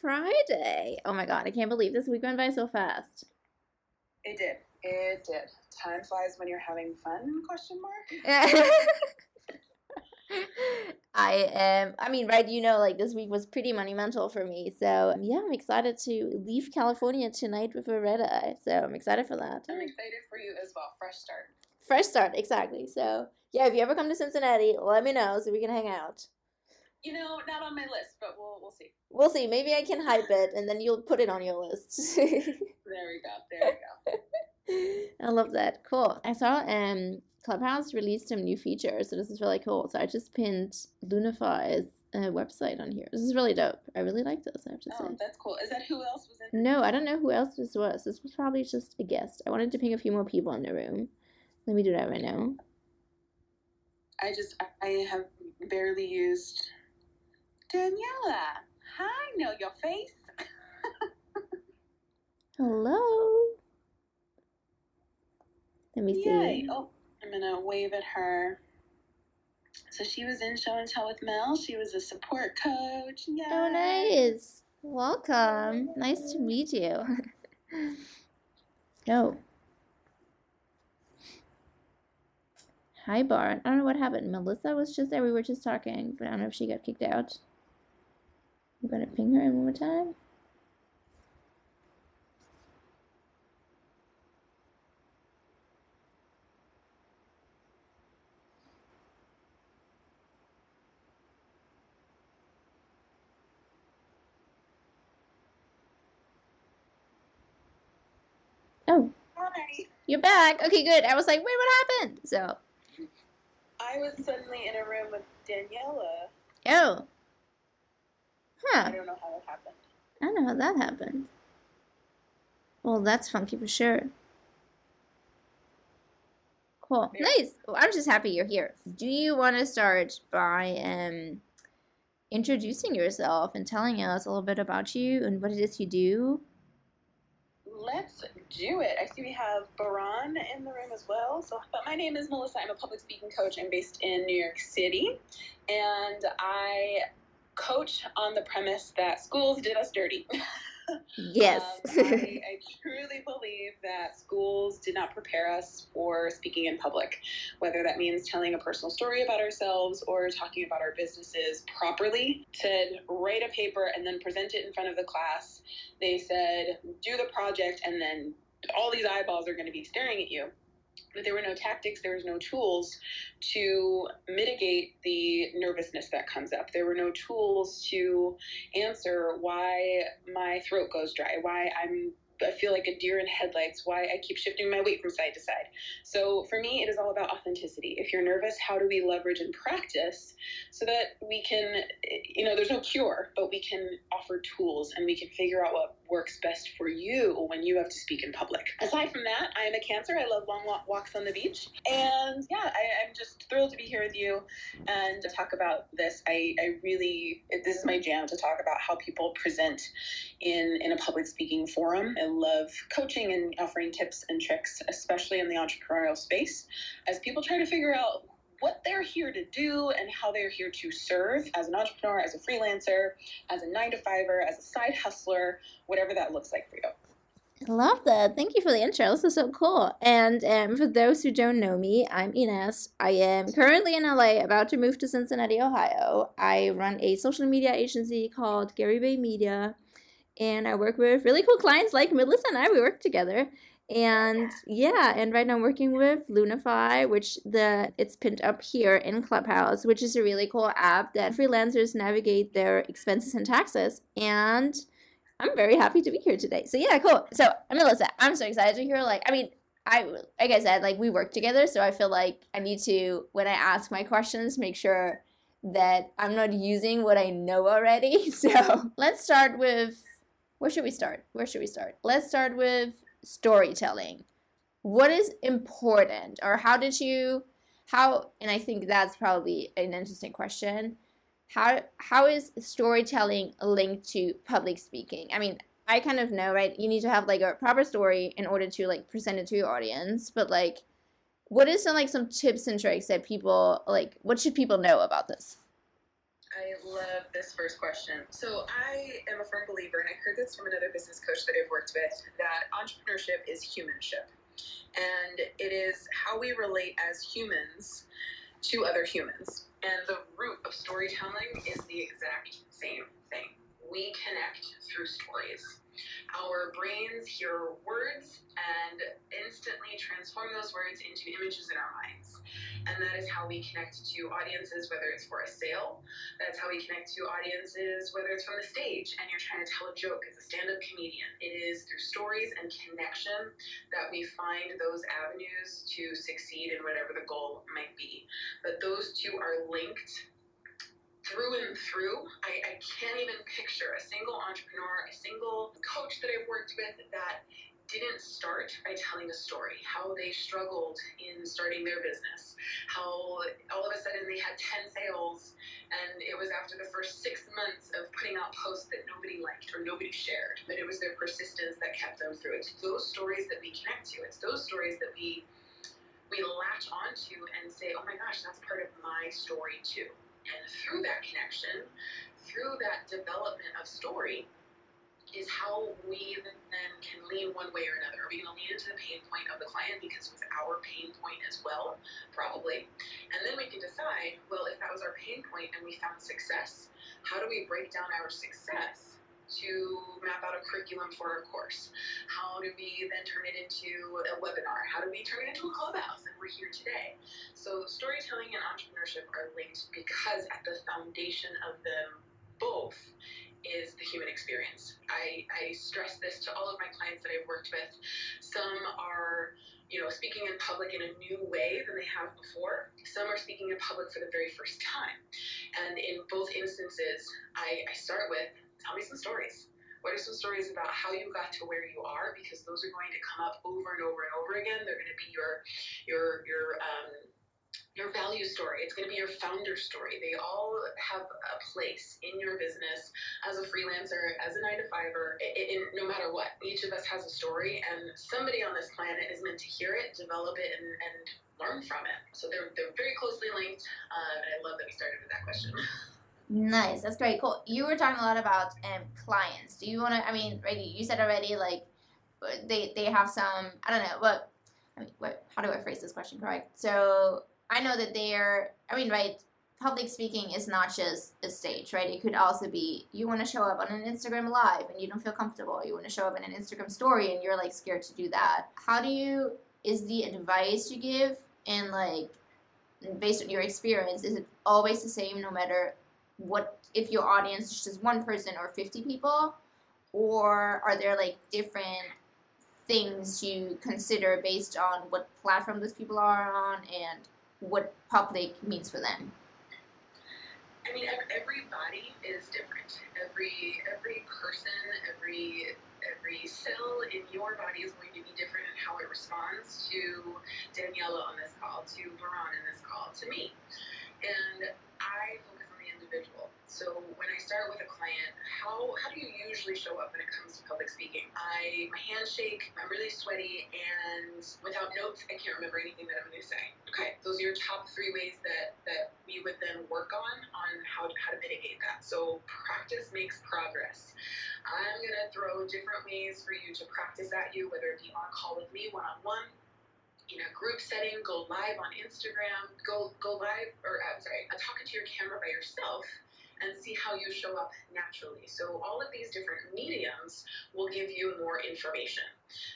Friday. Oh my god, I can't believe this week went by so fast. It did. It did. Time flies when you're having fun? Question mark. I am. I mean, right? You know, like this week was pretty monumental for me. So yeah, I'm excited to leave California tonight with a red eye. So I'm excited for that. I'm excited for you as well. Fresh start. Fresh start, exactly. So yeah, if you ever come to Cincinnati, let me know so we can hang out. You know, not on my list, but we'll we'll see. We'll see. Maybe I can hype it, and then you'll put it on your list. there we go. There we go. I love that. Cool. I saw um Clubhouse released some new features, so this is really cool. So I just pinned Lunafy's uh, website on here. This is really dope. I really like this. I have to oh, say. that's cool. Is that who else was in? No, I don't know who else this was. This was probably just a guest. I wanted to ping a few more people in the room. Let me do that right now. I just I have barely used Daniela. Hi, know your face. Hello. Let me Yay. see. Oh, I'm gonna wave at her. So she was in show and tell with Mel. She was a support coach. Yay. Oh, nice. Welcome. Nice to meet you. oh. Hi, Bart. I don't know what happened. Melissa was just there. We were just talking, but I don't know if she got kicked out. I'm gonna ping her in one more time. Oh, Hi. you're back. Okay, good. I was like, wait, what happened? So, I was suddenly in a room with Daniela. oh. I Huh. don't know how it happened. I don't know how that happened. Well, that's funky for sure. Cool. Yeah. Nice. Well, I'm just happy you're here. Do you want to start by um introducing yourself and telling us a little bit about you and what it is you do? Let's do it. I see we have Baran in the room as well. So, but my name is Melissa. I'm a public speaking coach. I'm based in New York City, and I coach on the premise that schools did us dirty. Yes. Um, I, I truly believe that schools did not prepare us for speaking in public, whether that means telling a personal story about ourselves or talking about our businesses properly. To write a paper and then present it in front of the class. They said, do the project and then all these eyeballs are going to be staring at you. But there were no tactics, there was no tools to mitigate the nervousness that comes up. There were no tools to answer why my throat goes dry, why I'm I feel like a deer in headlights, why I keep shifting my weight from side to side. So for me, it is all about authenticity. If you're nervous, how do we leverage and practice so that we can, you know, there's no cure, but we can offer tools and we can figure out what works best for you when you have to speak in public. Aside from that, I am a Cancer. I love long walks on the beach. And yeah, I, I'm just thrilled to be here with you and to talk about this. I, I really, this is my jam to talk about how people present in, in a public speaking forum. I love coaching and offering tips and tricks, especially in the entrepreneurial space, as people try to figure out what they're here to do and how they're here to serve as an entrepreneur, as a freelancer, as a nine to fiver, as a side hustler, whatever that looks like for you. I love that. Thank you for the intro. This is so cool. And um, for those who don't know me, I'm Ines. I am currently in LA, about to move to Cincinnati, Ohio. I run a social media agency called Gary Bay Media, and I work with really cool clients like Melissa and I. We work together. And yeah, and right now I'm working with Lunafy, which the it's pinned up here in Clubhouse, which is a really cool app that freelancers navigate their expenses and taxes. And I'm very happy to be here today. So yeah, cool. So Melissa, I'm so excited to hear. Like, I mean, I like I said, like we work together, so I feel like I need to when I ask my questions, make sure that I'm not using what I know already. So let's start with where should we start? Where should we start? Let's start with storytelling. What is important, or how did you? How and I think that's probably an interesting question how how is storytelling linked to public speaking i mean i kind of know right you need to have like a proper story in order to like present it to your audience but like what is some like some tips and tricks that people like what should people know about this love this first question. So, I am a firm believer, and I heard this from another business coach that I've worked with, that entrepreneurship is humanship. And it is how we relate as humans to other humans. And the root of storytelling is the exact same thing. We connect through stories. Our brains hear words and instantly transform those words into images in our minds. And that is how we connect to audiences, whether it's for a sale. That's how we connect to audiences, whether it's from the stage and you're trying to tell a joke as a stand up comedian. It is through stories and connection that we find those avenues to succeed in whatever the goal might be. But those two are linked through and through. I, I can't even picture a single entrepreneur, a single coach that I've worked with that didn't start by telling a story, how they struggled in starting their business, how all of a sudden they had 10 sales, and it was after the first six months of putting out posts that nobody liked or nobody shared, but it was their persistence that kept them through. It's those stories that we connect to, it's those stories that we we latch onto and say, oh my gosh, that's part of my story too. And through that connection, through that development of story, is how we then can lean one way or another. Are we going to lean into the pain point of the client because it was our pain point as well? Probably. And then we can decide well, if that was our pain point and we found success, how do we break down our success to map out a curriculum for our course? How do we then turn it into a webinar? How do we turn it into a clubhouse? And we're here today. So, storytelling and entrepreneurship are linked because at the foundation of them both is the human experience. I, I stress this to all of my clients that I've worked with. Some are you know, speaking in public in a new way than they have before. Some are speaking in public for the very first time. And in both instances, I, I start with tell me some stories. What are some stories about how you got to where you are? Because those are going to come up over and over and over again. They're going to be your your your um, your value story. It's going to be your founder story. They all have a place in your business as a freelancer, as a nine to fiver, in, no matter what. Each of us has a story, and somebody on this planet is meant to hear it, develop it, and, and learn from it. So they're, they're very closely linked, uh, and I love that we started with that question. Nice. That's great. Cool. You were talking a lot about um, clients. Do you want to? I mean, right? You said already like they they have some. I don't know. What? I mean, what? How do I phrase this question correct? So I know that they're. I mean, right? Public speaking is not just a stage, right? It could also be you want to show up on an Instagram live and you don't feel comfortable. You want to show up in an Instagram story and you're like scared to do that. How do you? Is the advice you give and like based on your experience, is it always the same no matter what if your audience is just one person or 50 people? Or are there like different things you consider based on what platform those people are on and what public means for them? I mean everybody is different. Every every person every every cell in your body is going to be different in how it responds to daniela on this call to Baran in this call to me. And i individual. So when I start with a client, how how do you usually show up when it comes to public speaking? I my hands shake, I'm really sweaty, and without notes, I can't remember anything that I'm going to say. Okay, those are your top three ways that that we would then work on on how to, how to mitigate that. So practice makes progress. I'm going to throw different ways for you to practice at you, whether it be on call with me one on one in a group setting, go live on Instagram, go go live, or uh, sorry, uh, talking to your camera by yourself and see how you show up naturally. So all of these different mediums will give you more information.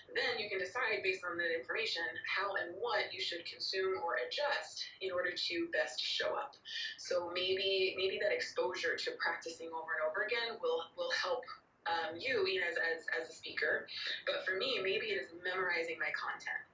Then you can decide based on that information how and what you should consume or adjust in order to best show up. So maybe maybe that exposure to practicing over and over again will will help um, you, you know, as, as, as a speaker. But for me, maybe it is memorizing my content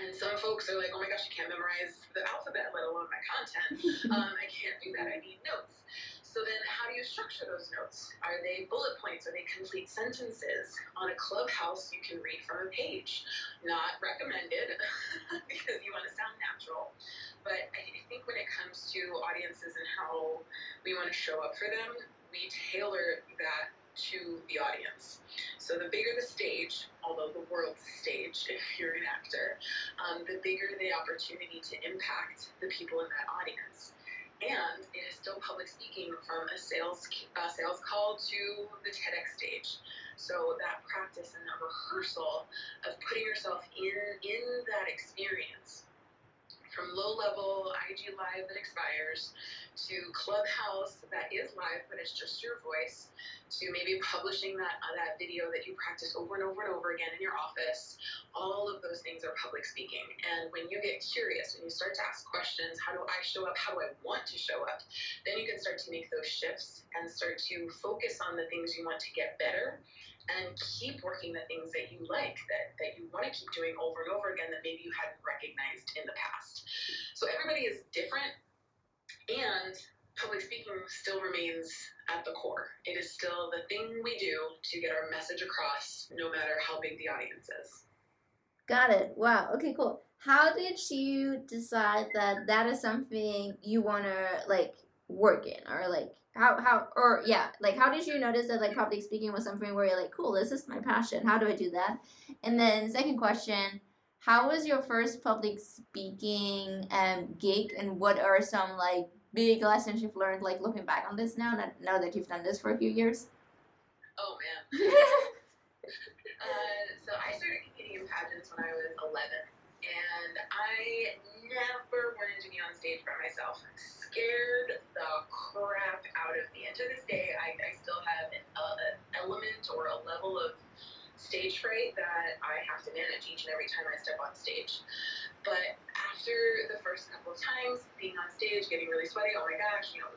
and some folks are like, oh my gosh, I can't memorize the alphabet, let alone my content. um, I can't do that. I need notes. So then, how do you structure those notes? Are they bullet points? Are they complete sentences? On a clubhouse, you can read from a page. Not recommended because you want to sound natural. But I think when it comes to audiences and how we want to show up for them, we tailor that to the audience. So the bigger the stage, although the world's stage if you're an actor, um, the bigger the opportunity to impact the people in that audience. and it is still public speaking from a sales sales call to the TEDx stage. So that practice and that rehearsal of putting yourself in in that experience from low level IG live that expires to Clubhouse that is live but it's just your voice to maybe publishing that uh, that video that you practice over and over and over again in your office. All of those things are public speaking. And when you get curious, when you start to ask questions, how do I show up? How do I want to show up? Then you can start to make those shifts and start to focus on the things you want to get better and keep working the things that you like, that, that you want to keep doing over and over again that maybe you hadn't recognized in the past. So everybody is different and public speaking still remains at the core. It is still the thing we do to get our message across, no matter how big the audience is. Got it. Wow. Okay, cool. How did you decide that that is something you want to like work in or like how how or yeah like how did you notice that like public speaking was something where you're like cool this is my passion how do i do that and then second question how was your first public speaking um, gig and what are some like big lessons you've learned, like looking back on this now, that, now that you've done this for a few years? Oh man. uh, so I started competing in pageants when I was 11, and I never wanted to be on stage by myself. Scared the crap out of me. And to this day, I, I still have an, uh, an element or a level of stage fright that I have to manage each and every time I step on stage. But after the first couple of times being on stage, getting really sweaty, oh my gosh, you know,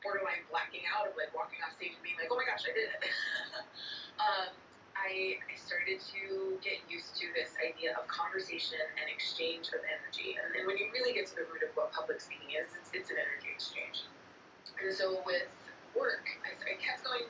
borderline blacking out of like walking off stage and being like, oh my gosh, I did it. um, I, I started to get used to this idea of conversation and exchange of energy. And then when you really get to the root of what public speaking is, it's, it's an energy exchange. And so with work, I, I kept going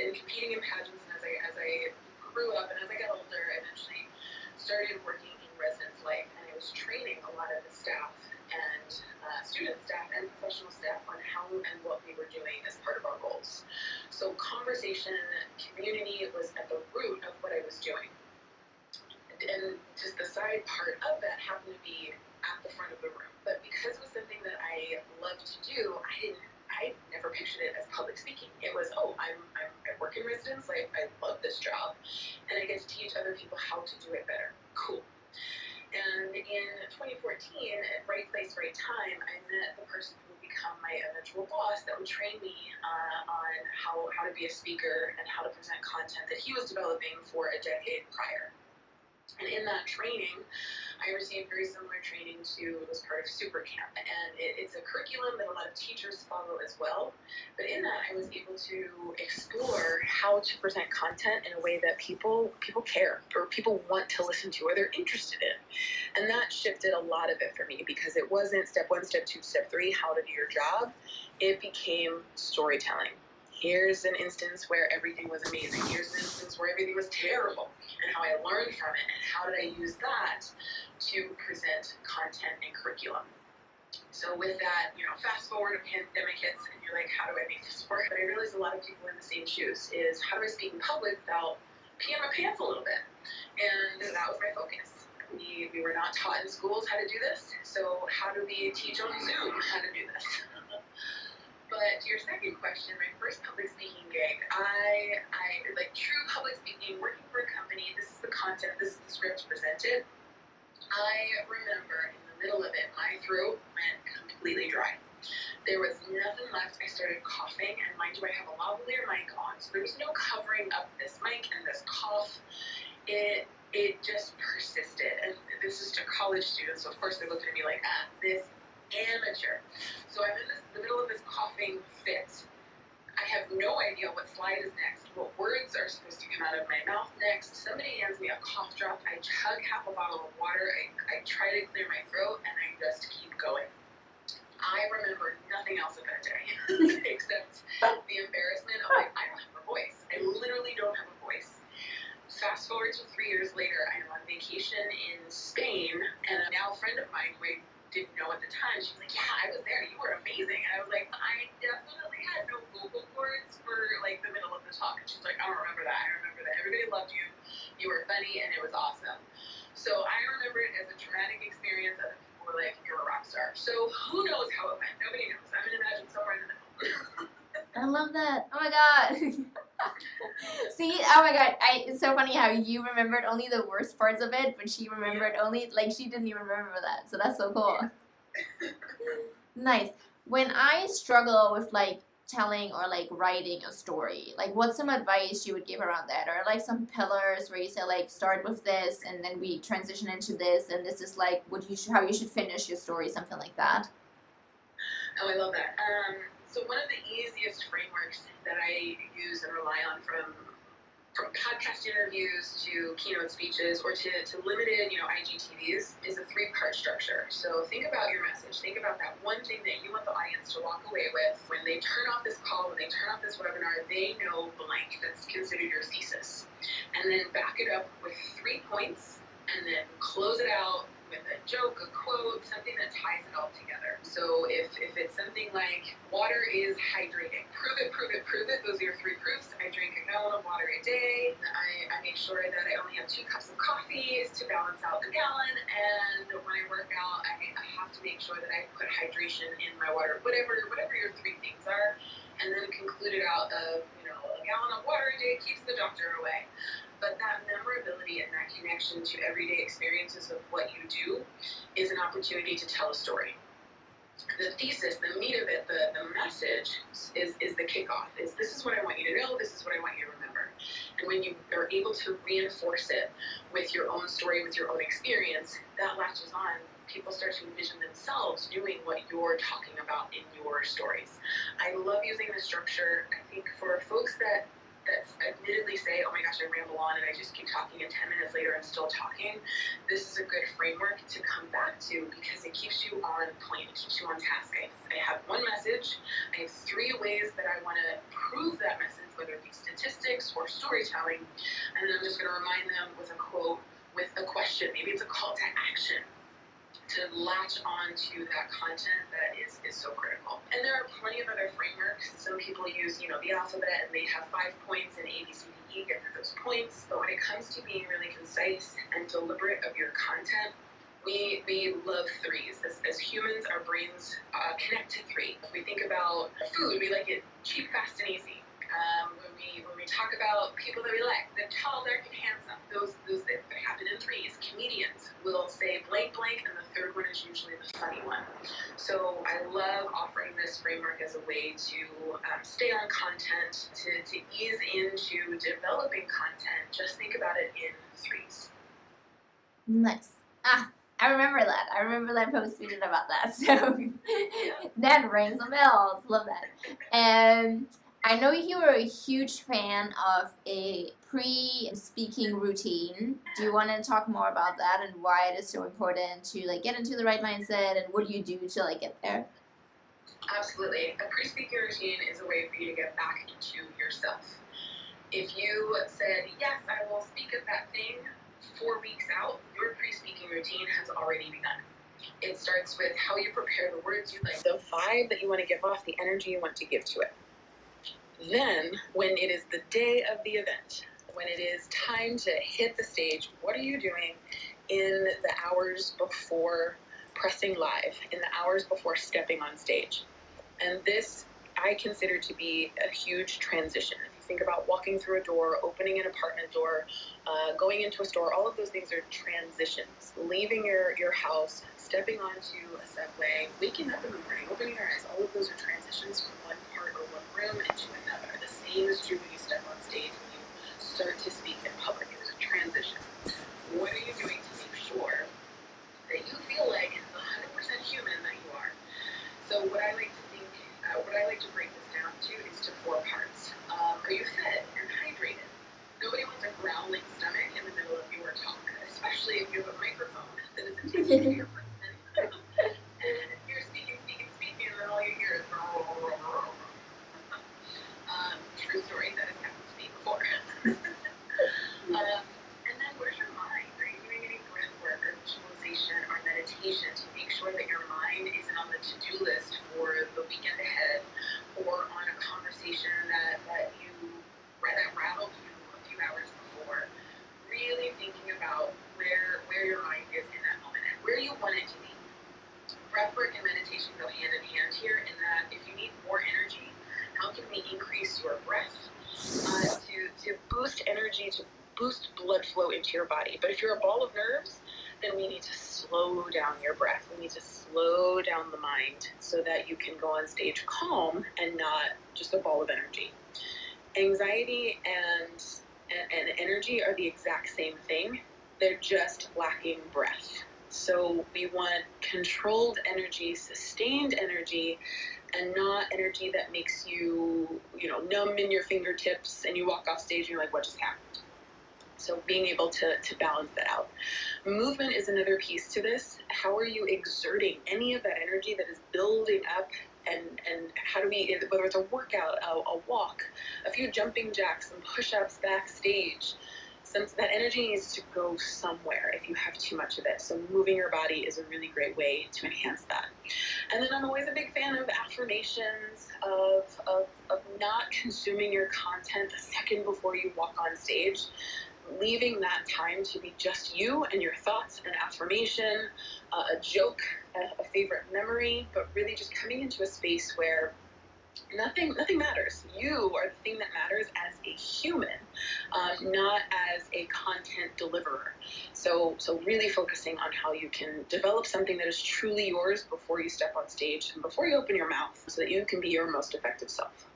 and competing in pageants, and as I as I grew up, and as I got older, I eventually started working in residence life, and I was training a lot of the staff and uh, student staff and professional staff on how and what we were doing as part of our goals. So conversation, community was at the root of what I was doing. And just the side part of that happened to be at the front of the room. But because it was something that I loved to do, I didn't I never pictured it as public speaking. It was, oh, I'm, I'm I work in residence life. I love this job, and I get to teach other people how to do it better. Cool. And in 2014, at Right Place, Right Time, I met the person who would become my eventual boss that would train me uh, on how, how to be a speaker and how to present content that he was developing for a decade prior. And in that training, I received very similar training to was part of Super Camp, and it, it's a curriculum that a lot of teachers follow as well. But in that, I was able to explore how to present content in a way that people people care or people want to listen to or they're interested in, and that shifted a lot of it for me because it wasn't step one, step two, step three, how to do your job. It became storytelling here's an instance where everything was amazing. Here's an instance where everything was terrible, and how I learned from it, and how did I use that to present content and curriculum. So with that, you know, fast forward a pandemic hits, and you're like, how do I make this work? But I realized a lot of people in the same shoes is how do I speak in public without peeing my pants a little bit? And that was my focus. We, we were not taught in schools how to do this, so how do we teach on Zoom how to do this? But to your second question, my first public speaking gig, I, I like true public speaking, working for a company. This is the content. This is the script presented. I remember in the middle of it, my throat went completely dry. There was nothing left. I started coughing, and mind you, I have a lavalier mic on, so there was no covering up this mic and this cough. It it just persisted, and this is to college students, so of course they're looking at me like, ah, this amateur. So I'm in this, the middle of this coughing fit. I have no idea what slide is next, what words are supposed to come out of my mouth next. Somebody hands me a cough drop. I chug half a bottle of water. I, I try to clear my throat, and I just keep going. I remember nothing else of that day except the embarrassment of like, I don't have a voice. I literally don't have a voice. Fast forward to three years later, I'm on vacation in Spain, and a now friend of mine who I didn't know at the time. She was like, "Yeah, I was there. You were amazing." And I was like, "I definitely had no vocal cords for like the middle of the talk." And she's like, "I don't remember that. I remember that everybody loved you. You were funny, and it was awesome." So I remember it as a traumatic experience. Other people were like, "You're a rock star." So who knows how it went? Nobody knows. I love that. Oh my god. See, oh my god, I, it's so funny how you remembered only the worst parts of it, but she remembered only like she didn't even remember that. So that's so cool. nice. When I struggle with like telling or like writing a story, like what's some advice you would give around that, or like some pillars where you say like start with this and then we transition into this, and this is like what you should, how you should finish your story, something like that. Oh, I love that. Um, so one of the easiest frameworks that I use and rely on from from podcast interviews to keynote speeches or to, to limited, you know, IGTVs is a three-part structure. So think about your message. Think about that one thing that you want the audience to walk away with. When they turn off this call, when they turn off this webinar, they know blank. That's considered your thesis. And then back it up with three points and then close it out with a joke, a quote, something that ties it all together. So if, if it's something like water is hydrating, prove it, prove it, prove it. Those are your three proofs. I drink a gallon of water a day. I, I make sure that I only have two cups of coffee to balance out the gallon. And when I work out, I, I have to make sure that I put hydration in my water, whatever, whatever your three things are. And then conclude it out of, a gallon of water a day keeps the doctor away but that memorability and that connection to everyday experiences of what you do is an opportunity to tell a story. The thesis, the meat of it, the, the message is, is the kickoff. Is this is what I want you to know, this is what I want you to remember. And when you are able to reinforce it with your own story, with your own experience, that latches on people start to envision themselves doing what you're talking about in your stories. I love using the structure. I think for folks that that admittedly say, oh my gosh, I ramble on and I just keep talking, and 10 minutes later I'm still talking, this is a good framework to come back to because it keeps you on point, it keeps you on task. I, I have one message, I have three ways that I want to prove that message, whether it be statistics or storytelling, and then I'm just going to remind them with a quote, with a question. Maybe it's a call to action to latch on to that content that is, is so critical. And there are plenty of other frameworks. Some people use, you know, the alphabet and they have five points and A, B, C, D, E, get those points. But when it comes to being really concise and deliberate of your content, we, we love threes. As, as humans, our brains uh, connect to three. If we think about food, we like it cheap, fast, and easy. Um, when we when we talk about people that we like, the tall, dark, and handsome, those those that, happen in threes. Comedians will say blank, blank, and the third one is usually the funny one. So I love offering this framework as a way to um, stay on content, to, to ease into developing content. Just think about it in threes. Nice. Ah, I remember that. I remember that post we did about that. So that rings a bell. Love that. And I know you are a huge fan of a pre-speaking routine. Do you want to talk more about that and why it is so important to like get into the right mindset and what do you do to like get there? Absolutely. A pre-speaking routine is a way for you to get back into yourself. If you said, yes, I will speak at that thing four weeks out, your pre-speaking routine has already begun. It starts with how you prepare the words you like, the vibe that you want to give off, the energy you want to give to it. Then, when it is the day of the event, when it is time to hit the stage, what are you doing in the hours before pressing live, in the hours before stepping on stage? And this I consider to be a huge transition. If you think about walking through a door, opening an apartment door, uh, going into a store, all of those things are transitions. Leaving your, your house, stepping onto a subway, waking up in the morning, opening your eyes, all of those are transitions from one room into another. The same is true when you step on stage, when you start to speak in public. It is a transition. What are you doing to make sure that you feel like the 100% human that you are? So what I like to think, uh, what I like to break this down to is to four parts. Um, are you fed and hydrated? Nobody wants a growling stomach in the middle of your talk, especially if you have a microphone that attached to do list for the weekend ahead or on a conversation that that rattled you a few hours before. Really thinking about where your mind is in that moment and where you want it to be. breathwork and meditation go hand in hand here in that if you need more energy, how can we increase your breath uh, to, to boost energy, to boost blood flow into your body. But if you're a ball of nerves, then we need to slow down your breath. We need to slow down the mind so that you can go on stage calm and not just a ball of energy. Anxiety and, and, and energy are the exact same thing, they're just lacking breath. So we want controlled energy, sustained energy, and not energy that makes you, you know, numb in your fingertips and you walk off stage and you're like, what just happened? So being able to, to balance that out. Movement is another piece to this. How are you exerting any of that energy that is building up and, and how do we, whether it's a workout, a, a walk, a few jumping jacks, some push-ups backstage, since that energy needs to go somewhere if you have too much of it. So moving your body is a really great way to enhance that. And then I'm always a big fan of affirmations, of, of, of not consuming your content a second before you walk on stage leaving that time to be just you and your thoughts, and affirmation, uh, a joke, a, a favorite memory, but really just coming into a space where nothing nothing matters. You are the thing that matters as a human, um, not as a content deliverer. So so really focusing on how you can develop something that is truly yours before you step on stage and before you open your mouth, so that you can be your most effective self.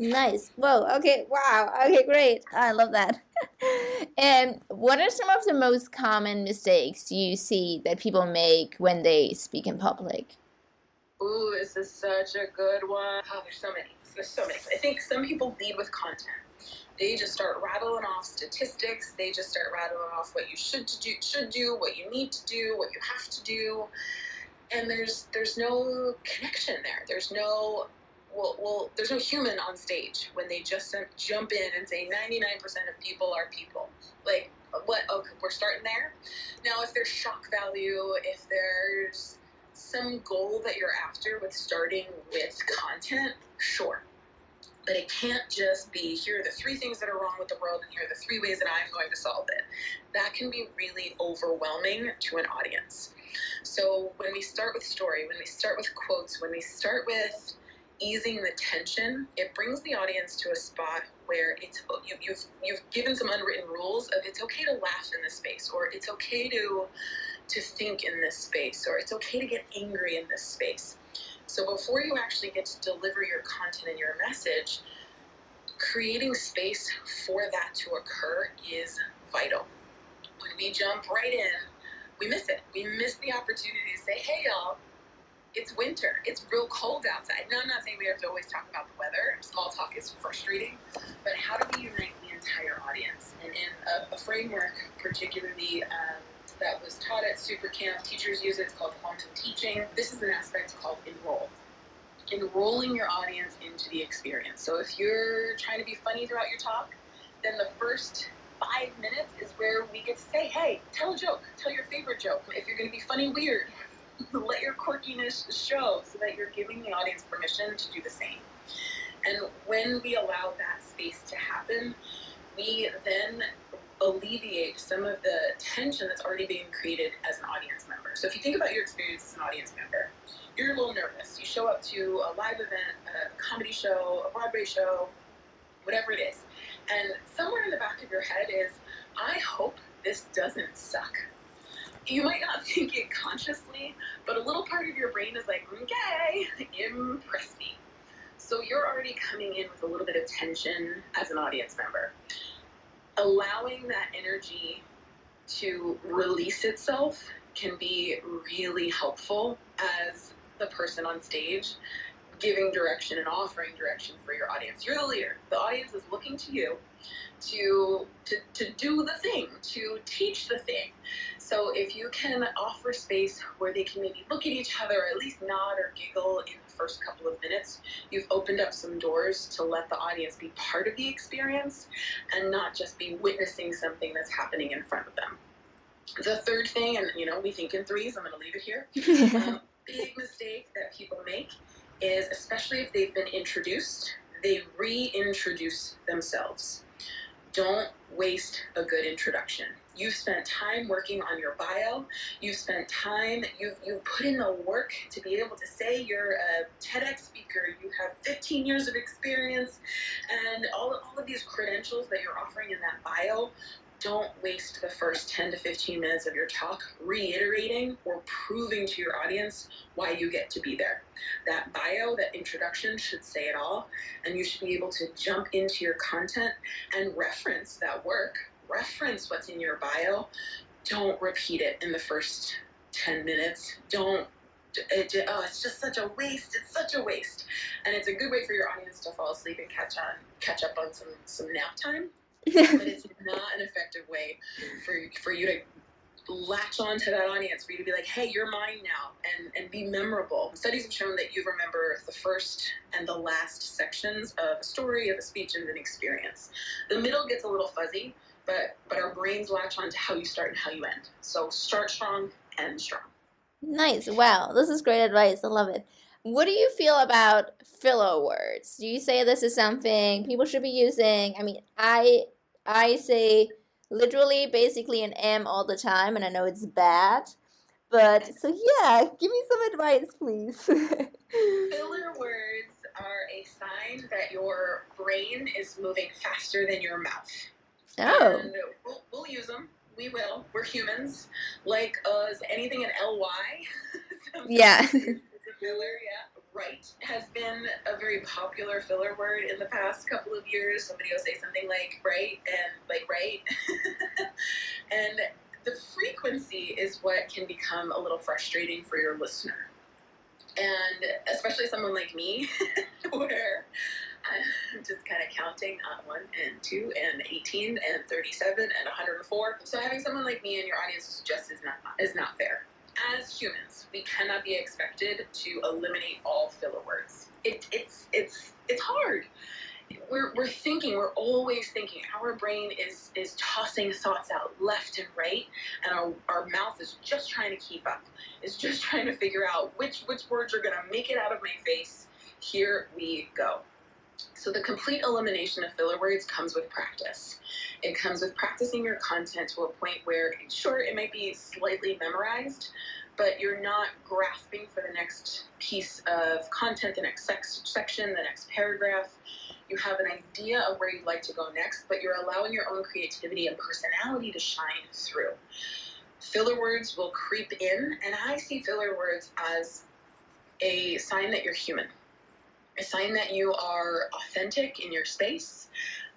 Nice. Whoa. Okay. Wow. Okay. Great. I love that. and what are some of the most common mistakes you see that people make when they speak in public? Ooh, this is such a good one. Oh, there's so many. There's so many. I think some people lead with content. They just start rattling off statistics. They just start rattling off what you should to do, should do, what you need to do, what you have to do, and there's there's no connection there. There's no well, well, there's no human on stage when they just jump in and say 99% of people are people. Like, what? Oh, okay, we're starting there. Now, if there's shock value, if there's some goal that you're after with starting with content, sure. But it can't just be here are the three things that are wrong with the world, and here are the three ways that I'm going to solve it. That can be really overwhelming to an audience. So when we start with story, when we start with quotes, when we start with easing the tension, it brings the audience to a spot where it's you, have you've, you've given some unwritten rules of it's okay to laugh in this space, or it's okay to to think in this space, or it's okay to get angry in this space. So before you actually get to deliver your content and your message, creating space for that to occur is vital. When we jump right in, we miss it. We miss the opportunity to say, hey, y'all, it's winter. It's real cold outside. Now, I'm not saying we have to always talk about the weather. Small talk is frustrating. But how do we unite the entire audience? And in a, a framework, particularly um, that was taught at Super Camp, teachers use it, it's called quantum teaching. This is an aspect called enroll. Enrolling your audience into the experience. So if you're trying to be funny throughout your talk, then the first five minutes is where we get to say, hey, tell a joke, tell your favorite joke. If you're going to be funny weird, let your quirkiness show so that you're giving the audience permission to do the same. And when we allow that space to happen, we then alleviate some of the tension that's already being created as an audience member. So if you think about your experience as an audience member, you're a little nervous. You show up to a live event, a comedy show, a Broadway show, whatever it is. And somewhere in the back of your head is, I hope this doesn't suck you might not think it consciously, but a little part of your brain is like, okay, impress me. So you're already coming in with a little bit of tension as an audience member. Allowing that energy to release itself can be really helpful as the person on stage giving direction and offering direction for your audience. You're the leader. The audience is looking to you to, to, to do the thing, to teach the thing. So if you can offer space where they can maybe look at each other, or at least nod or giggle in the first couple of minutes, you've opened up some doors to let the audience be part of the experience and not just be witnessing something that's happening in front of them. The third thing, and you know, we think in threes, I'm going to leave it here. um, big mistake that people make is, especially if they've been introduced, they reintroduce themselves don't waste a good introduction. You've spent time working on your bio. You've spent time, you've, you've put in the work to be able to say you're a TEDx speaker. You have 15 years of experience and all, all of these credentials that you're offering in that bio don't waste the first 10 to 15 minutes of your talk reiterating or proving to your audience why you get to be there. That bio, that introduction should say it all, and you should be able to jump into your content and reference that work, reference what's in your bio. Don't repeat it in the first 10 minutes. Don't it, oh, it's just such a waste. It's such a waste, and it's a good way for your audience to fall asleep and catch on, catch up on some some nap time but it's not an effective way for for you to latch on to that audience for you to be like hey you're mine now and and be memorable. Studies have shown that you remember the first and the last sections of a story of a speech and an experience. The middle gets a little fuzzy but but our brains latch on to how you start and how you end. So start strong end strong. Nice. Wow. This is great advice. I love it what do you feel about filler words? Do you say this is something people should be using? I mean, I I say literally basically an M all the time and I know it's bad. But so yeah, give me some advice, please. filler words are a sign that your brain is moving faster than your mouth. Oh. And we'll, we'll use them. We will. We're humans. Like uh, anything in LY. yeah filler, yeah. Right has been a very popular filler word in the past couple of years. Somebody will say something like right and like right. and the frequency is what can become a little frustrating for your listener. And especially someone like me, where I'm just kind of counting on one and two and 18 and 37 and 104. So having someone like me in your audience is just is not is not fair as humans, we cannot be expected to eliminate all filler words. It, it's it's it's hard. We're, we're thinking, we're always thinking. Our brain is is tossing thoughts out left and right, and our, our mouth is just trying to keep up. Is just trying to figure out which which words are gonna make it out of my face. Here we go. So the complete elimination of filler words comes with practice. It comes with practicing your content to a point where, sure, it might be slightly memorized, but you're not grasping for the next piece of content, the next sex- section, the next paragraph. You have an idea of where you'd like to go next, but you're allowing your own creativity and personality to shine through. Filler words will creep in, and I see filler words as a sign that you're human a sign that you are authentic in your space,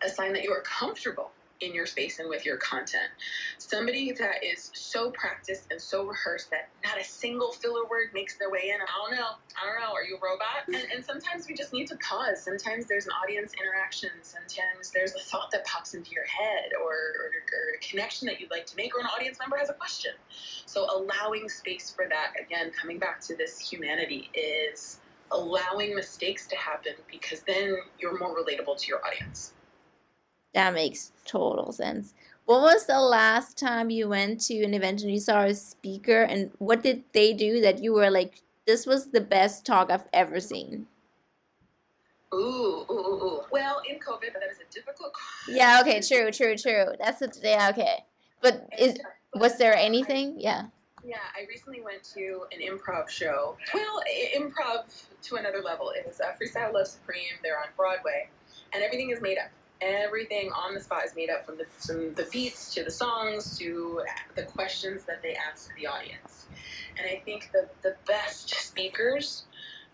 a sign that you are comfortable in your space and with your content. Somebody that is so practiced and so rehearsed that not a single filler word makes their way in. I don't know. I don't know. Are you a robot? And, and sometimes we just need to pause. Sometimes there's an audience interaction. Sometimes there's a thought that pops into your head or, or, or a connection that you'd like to make or an audience member has a question. So allowing space for that, again, coming back to this humanity is allowing mistakes to happen because then you're more relatable to your audience. That makes total sense. What was the last time you went to an event and you saw a speaker and what did they do that you were like, this was the best talk I've ever seen? Ooh, ooh, ooh, ooh. Well, in COVID, but that is a difficult. Yeah. Okay. True. True. True. That's it. Yeah. Okay. But is was there anything? Yeah. Yeah, I recently went to an improv show. Well, improv to another level. It was uh, Freestyle Love Supreme. They're on Broadway, and everything is made up. Everything on the spot is made up from the from the beats to the songs to the questions that they ask the audience. And I think the the best speakers,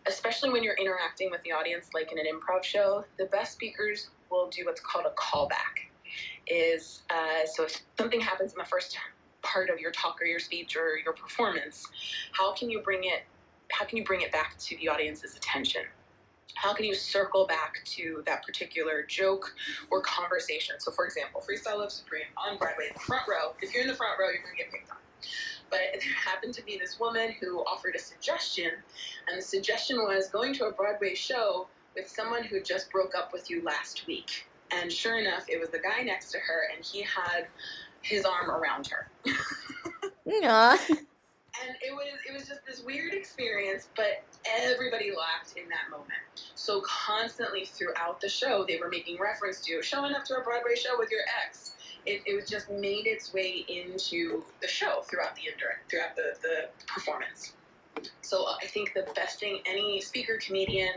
especially when you're interacting with the audience, like in an improv show, the best speakers will do what's called a callback. Is uh, so if something happens in the first part of your talk or your speech or your performance how can you bring it how can you bring it back to the audience's attention? How can you circle back to that particular joke or conversation? So for example freestyle love supreme on broadway the front row. If you're in the front row you're going to get picked on. But there happened to be this woman who offered a suggestion and the suggestion was going to a broadway show with someone who just broke up with you last week. And sure enough it was the guy next to her and he had his arm around her. yeah. And it was it was just this weird experience, but everybody laughed in that moment. So constantly throughout the show, they were making reference to showing up to a Broadway show with your ex. it, it was just made its way into the show throughout the endurance, throughout the, the performance. So I think the best thing any speaker comedian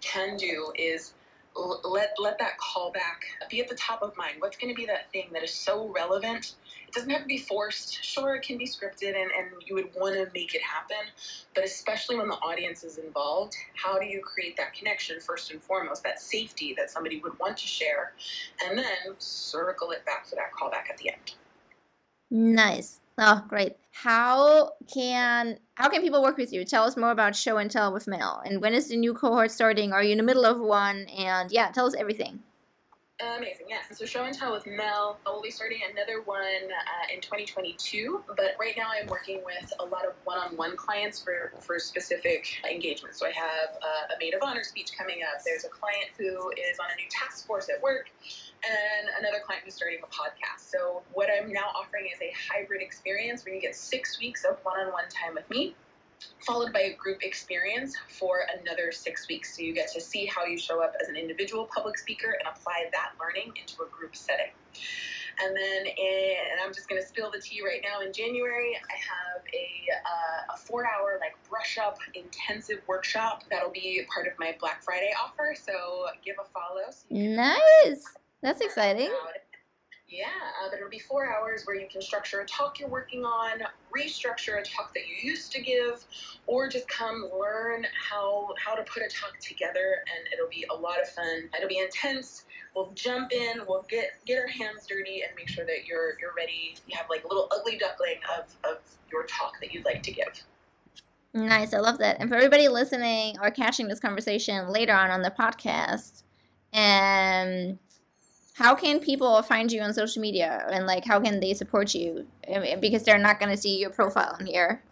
can do is let let that callback be at the top of mind. What's going to be that thing that is so relevant? It doesn't have to be forced. Sure, it can be scripted, and, and you would want to make it happen. But especially when the audience is involved, how do you create that connection first and foremost? That safety that somebody would want to share, and then circle it back to that callback at the end. Nice. Oh, great. How can how can people work with you? Tell us more about Show and Tell with Mel. And when is the new cohort starting? Are you in the middle of one? And yeah, tell us everything. Amazing, yes. So Show and Tell with Mel, we'll be starting another one uh, in 2022. But right now, I'm working with a lot of one-on-one clients for for specific engagements. So I have uh, a maid of honor speech coming up. There's a client who is on a new task force at work, and another client who's starting a podcast. So what I'm now offering is a hybrid experience where you get six weeks of one-on-one time with me followed by a group experience for another six weeks. So you get to see how you show up as an individual public speaker and apply that learning into a group setting. And then, in, and I'm just going to spill the tea right now. In January, I have a, uh, a four hour, like, brush up intensive workshop that'll be part of my Black Friday offer. So give a follow. So nice. That's exciting. Yeah, uh, but it'll be four hours where you can structure a talk you're working on, restructure a talk that you used to give, or just come learn how how to put a talk together, and it'll be a lot of fun. It'll be intense. We'll jump in. We'll get get our hands dirty and make sure that you're you're ready. You have like a little ugly duckling of of your talk that you'd like to give. Nice, I love that. And for everybody listening or catching this conversation later on on the podcast, um, how can people find you on social media? And like how can they support you? Because they're not going to see your profile on here.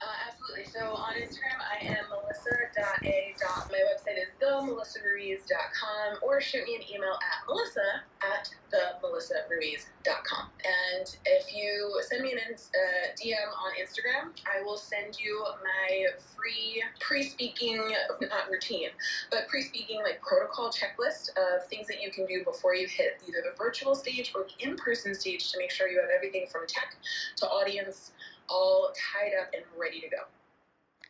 Uh, absolutely. So on instagram i am melissa.a. my website themelissaruiz.com or shoot me an email at melissa at themelissaruiz.com and if you send me an uh, dm on instagram i will send you my free pre-speaking not routine but pre-speaking like protocol checklist of things that you can do before you hit either the virtual stage or the in-person stage to make sure you have everything from tech to audience all tied up and ready to go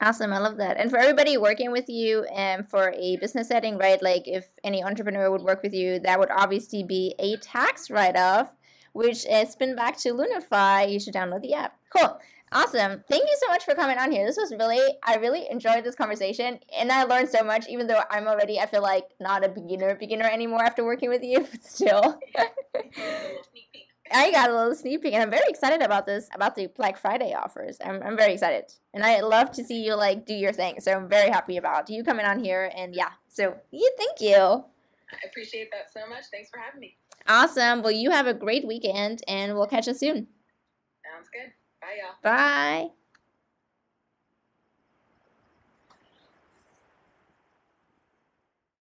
Awesome, I love that. And for everybody working with you and for a business setting, right? Like if any entrepreneur would work with you, that would obviously be a tax write-off, which is spin back to Lunify. You should download the app. Cool. Awesome. Thank you so much for coming on here. This was really, I really enjoyed this conversation and I learned so much, even though I'm already, I feel like, not a beginner beginner anymore after working with you, but still. I got a little sneak peek, and I'm very excited about this about the Black Friday offers. I'm I'm very excited, and I love to see you like do your thing. So I'm very happy about you coming on here, and yeah. So yeah, thank you. I appreciate that so much. Thanks for having me. Awesome. Well, you have a great weekend, and we'll catch you soon. Sounds good. Bye, y'all. Bye.